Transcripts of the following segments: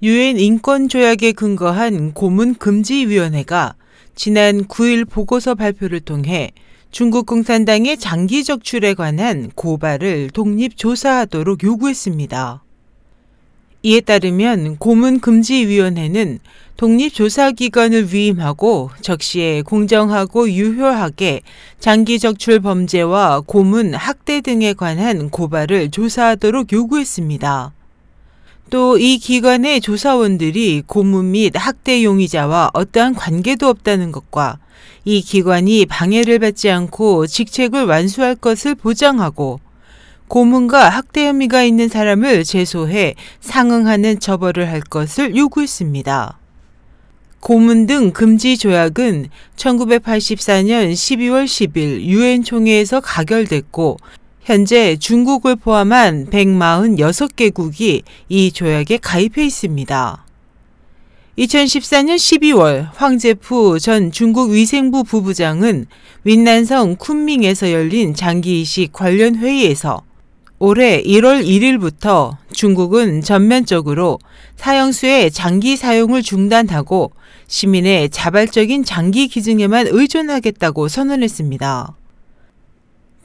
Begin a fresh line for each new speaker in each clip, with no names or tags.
유엔 인권 조약에 근거한 고문 금지 위원회가 지난 9일 보고서 발표를 통해 중국共产당의 장기 적출에 관한 고발을 독립 조사하도록 요구했습니다. 이에 따르면 고문금지위원회는 독립조사기관을 위임하고 적시에 공정하고 유효하게 장기 적출 범죄와 고문, 학대 등에 관한 고발을 조사하도록 요구했습니다. 또 이 기관의 조사원들이 고문 및 학대 용의자와 어떠한 관계도 없다는 것과 이 기관이 방해를 받지 않고 직책을 완수할 것을 보장하고 고문과 학대 혐의가 있는 사람을 제소해 상응하는 처벌을 할 것을 요구했습니다. 고문 등 금지 조약은 1984년 12월 10일 유엔 총회에서 가결됐고 현재 중국을 포함한 146개국이 이 조약에 가입해 있습니다. 2014년 12월 황제프 전 중국 위생부 부부장은 윈난성 쿤밍에서 열린 장기이식 관련 회의에서 올해 1월 1일부터 중국은 전면적으로 사형수의 장기 사용을 중단하고 시민의 자발적인 장기 기증에만 의존하겠다고 선언했습니다.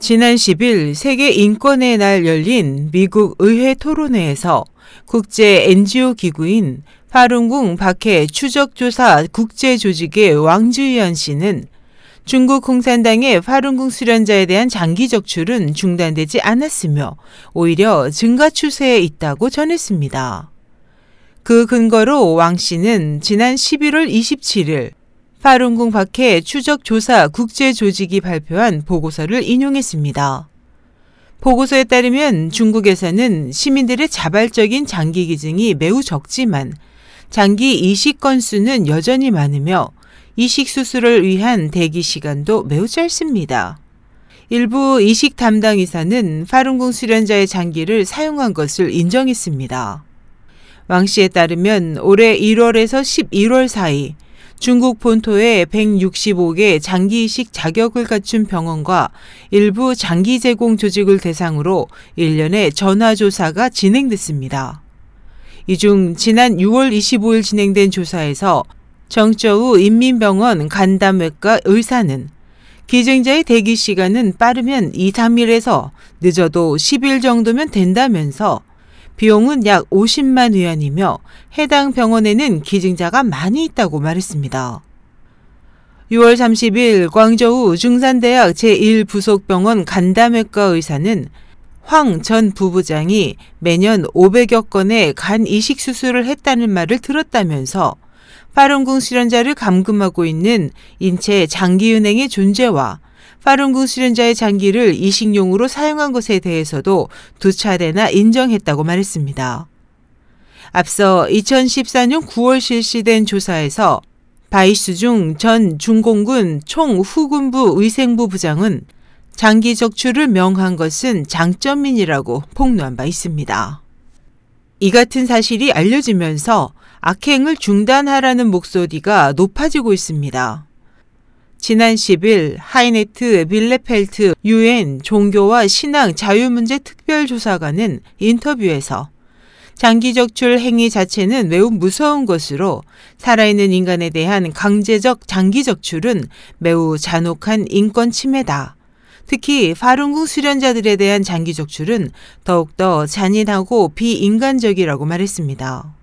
지난 10일 세계 인권의 날 열린 미국 의회 토론회에서 국제 NGO 기구인 파룬궁 박해 추적조사 국제조직의 왕주현 씨는 중국 공산당의 파룬궁 수련자에 대한 장기 적출은 중단되지 않았으며 오히려 증가 추세에 있다고 전했습니다. 그 근거로 왕 씨는 지난 11월 27일 파룬궁 박해 추적 조사 국제 조직이 발표한 보고서를 인용했습니다. 보고서에 따르면 중국에서는 시민들의 자발적인 장기 기증이 매우 적지만 장기 이식 건수는 여전히 많으며 이식 수술을 위한 대기 시간도 매우 짧습니다. 일부 이식 담당 의사는 파룬궁 수련자의 장기를 사용한 것을 인정했습니다. 왕 씨에 따르면 올해 1월에서 11월 사이 중국 본토에 165개 장기 이식 자격을 갖춘 병원과 일부 장기 제공 조직을 대상으로 1년의 전화조사가 진행됐습니다. 이 중 지난 6월 25일 진행된 조사에서 정저우 인민병원 간담외과 의사는 기증자의 대기 시간은 빠르면 2, 3일에서 늦어도 10일 정도면 된다면서 비용은 약 50만 위안이며 해당 병원에는 기증자가 많이 있다고 말했습니다. 6월 30일 광저우 중산대학 제1부속병원 간담외과 의사는 황 전 부부장이 매년 500여 건의 간 이식 수술을 했다는 말을 들었다면서 파룬궁 수련자를 감금하고 있는 인체 장기은행의 존재와 파룬궁 수련자의 장기를 이식용으로 사용한 것에 대해서도 두 차례나 인정했다고 말했습니다. 앞서 2014년 9월 실시된 조사에서 바이수중 전 중공군 총 후군부 의생부 부장은 장기 적출을 명한 것은 장점민이라고 폭로한 바 있습니다. 이 같은 사실이 알려지면서 악행을 중단하라는 목소리가 높아지고 있습니다. 지난 10일 하이네트 빌레펠트 유엔 종교와 신앙 자유문제 특별조사관은 인터뷰에서 장기 적출 행위 자체는 매우 무서운 것으로 살아있는 인간에 대한 강제적 장기 적출은 매우 잔혹한 인권 침해다. 특히 파룬궁 수련자들에 대한 장기 적출은 더욱더 잔인하고 비인간적이라고 말했습니다.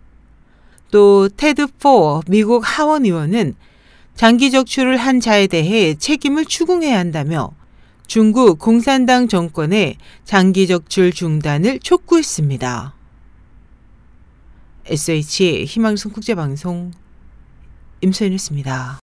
또 테드 포 미국 하원 의원은 장기 적출을 한 자에 대해 책임을 추궁해야 한다며 중국 공산당 정권의 장기 적출 중단을 촉구했습니다. SH 희망성 국제방송 임소연이었습니다.